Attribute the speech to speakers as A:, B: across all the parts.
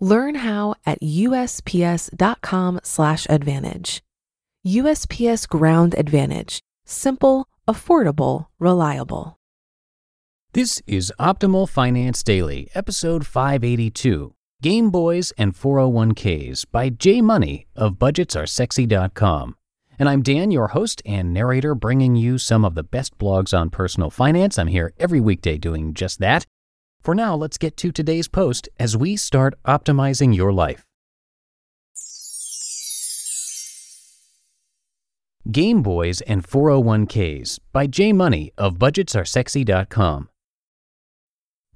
A: Learn how at usps.com/advantage. USPS Ground Advantage: simple, affordable, reliable.
B: This is Optimal Finance Daily, episode 582 Game Boys and 401ks by J Money of budgetsaresexy.com. And I'm Dan, your host and narrator, bringing you some of the best blogs on personal finance. I'm here every weekday doing just that. For now, let's get to today's post as we start optimizing your life. Game Boys and 401ks by J Money of budgetsaresexy.com.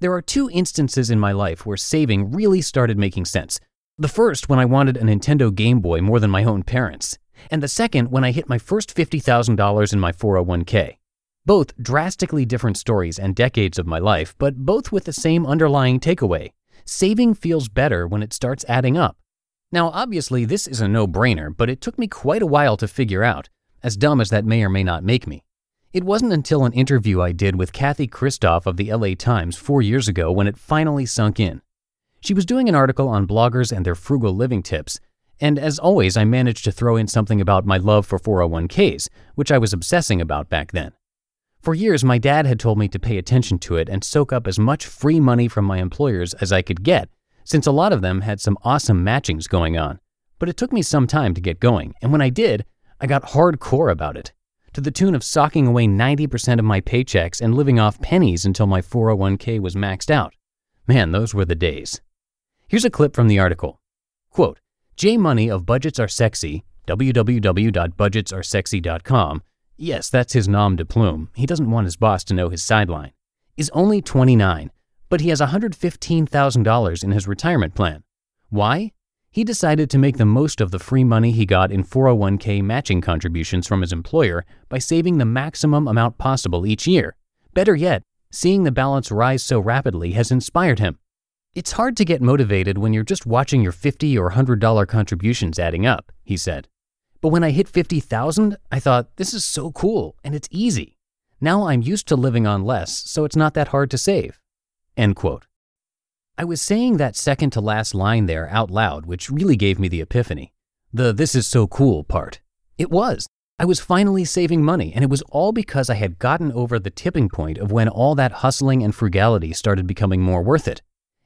B: There are two instances in my life where saving really started making sense. The first when I wanted a Nintendo Game Boy more than my own parents, and the second when I hit my first $50,000 in my 401k. Both drastically different stories and decades of my life, but both with the same underlying takeaway saving feels better when it starts adding up. Now, obviously, this is a no brainer, but it took me quite a while to figure out, as dumb as that may or may not make me. It wasn't until an interview I did with Kathy Kristof of the LA Times four years ago when it finally sunk in. She was doing an article on bloggers and their frugal living tips, and as always, I managed to throw in something about my love for 401ks, which I was obsessing about back then. For years, my dad had told me to pay attention to it and soak up as much free money from my employers as I could get, since a lot of them had some awesome matchings going on. But it took me some time to get going, and when I did, I got hardcore about it, to the tune of socking away 90% of my paychecks and living off pennies until my 401k was maxed out. Man, those were the days. Here's a clip from the article. Quote, J Money of Budgets Are Sexy, www.budgetsaresexy.com, yes, that's his nom de plume, he doesn't want his boss to know his sideline, is only 29, but he has $115,000 in his retirement plan. Why? He decided to make the most of the free money he got in 401k matching contributions from his employer by saving the maximum amount possible each year. Better yet, seeing the balance rise so rapidly has inspired him. It's hard to get motivated when you're just watching your 50 or $100 contributions adding up, he said. But when I hit 50,000, I thought, this is so cool and it's easy. Now I'm used to living on less, so it's not that hard to save. End quote. I was saying that second to last line there out loud, which really gave me the epiphany. The this is so cool part. It was. I was finally saving money, and it was all because I had gotten over the tipping point of when all that hustling and frugality started becoming more worth it.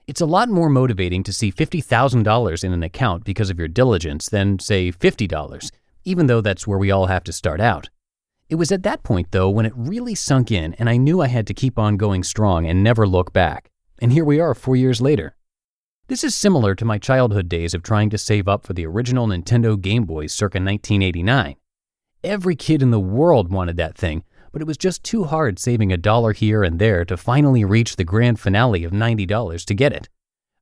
B: It's a lot more motivating to see $50,000 in an account because of your diligence than, say, $50, even though that's where we all have to start out. It was at that point, though, when it really sunk in and I knew I had to keep on going strong and never look back. And here we are four years later. This is similar to my childhood days of trying to save up for the original Nintendo Game Boy circa 1989. Every kid in the world wanted that thing, but it was just too hard saving a dollar here and there to finally reach the grand finale of $90 to get it.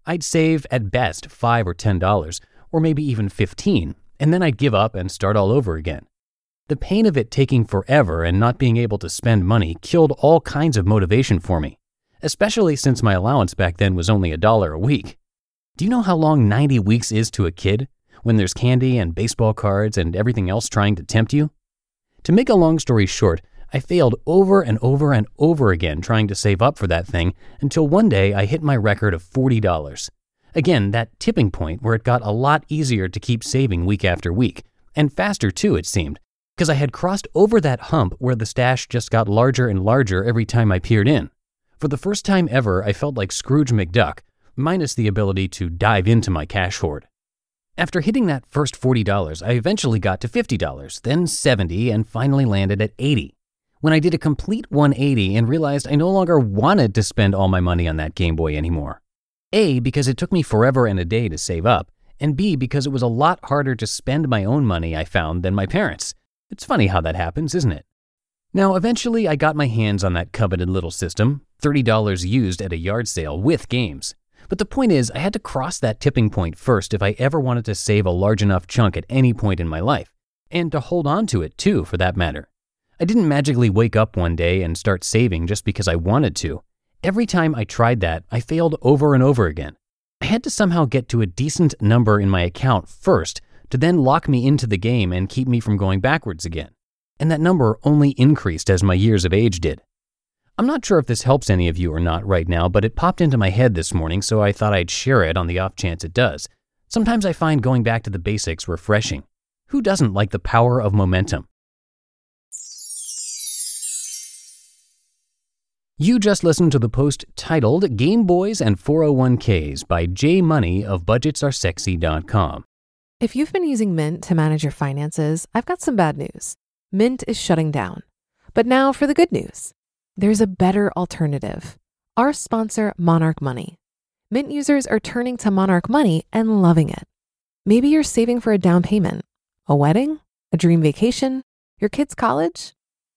B: I'd save at best 5 or $10, or maybe even 15, and then I'd give up and start all over again. The pain of it taking forever and not being able to spend money killed all kinds of motivation for me especially since my allowance back then was only a dollar a week. Do you know how long 90 weeks is to a kid when there's candy and baseball cards and everything else trying to tempt you? To make a long story short, I failed over and over and over again trying to save up for that thing until one day I hit my record of $40. Again, that tipping point where it got a lot easier to keep saving week after week, and faster too, it seemed, because I had crossed over that hump where the stash just got larger and larger every time I peered in. For the first time ever, I felt like Scrooge McDuck, minus the ability to dive into my cash hoard. After hitting that first $40, I eventually got to $50, then 70, and finally landed at 80. When I did a complete 180 and realized I no longer wanted to spend all my money on that Game Boy anymore. A, because it took me forever and a day to save up, and B, because it was a lot harder to spend my own money, I found, than my parents'. It's funny how that happens, isn't it? Now, eventually, I got my hands on that coveted little system, $30 used at a yard sale with games. But the point is, I had to cross that tipping point first if I ever wanted to save a large enough chunk at any point in my life, and to hold on to it too, for that matter. I didn't magically wake up one day and start saving just because I wanted to. Every time I tried that, I failed over and over again. I had to somehow get to a decent number in my account first to then lock me into the game and keep me from going backwards again. And that number only increased as my years of age did. I'm not sure if this helps any of you or not right now, but it popped into my head this morning, so I thought I'd share it on the off chance it does. Sometimes I find going back to the basics refreshing. Who doesn't like the power of momentum? You just listened to the post titled Game Boys and 401ks by J Money of budgetsaresexy.com.
A: If you've been using Mint to manage your finances, I've got some bad news. Mint is shutting down. But now for the good news there's a better alternative. Our sponsor, Monarch Money. Mint users are turning to Monarch Money and loving it. Maybe you're saving for a down payment, a wedding, a dream vacation, your kids' college.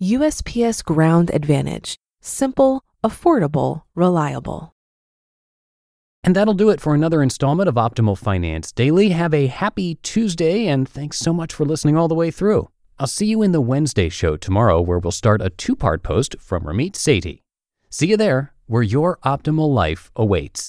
A: USPS Ground Advantage. Simple, affordable, reliable.
B: And that'll do it for another installment of Optimal Finance Daily. Have a happy Tuesday, and thanks so much for listening all the way through. I'll see you in the Wednesday show tomorrow, where we'll start a two part post from Ramit Sethi. See you there, where your optimal life awaits.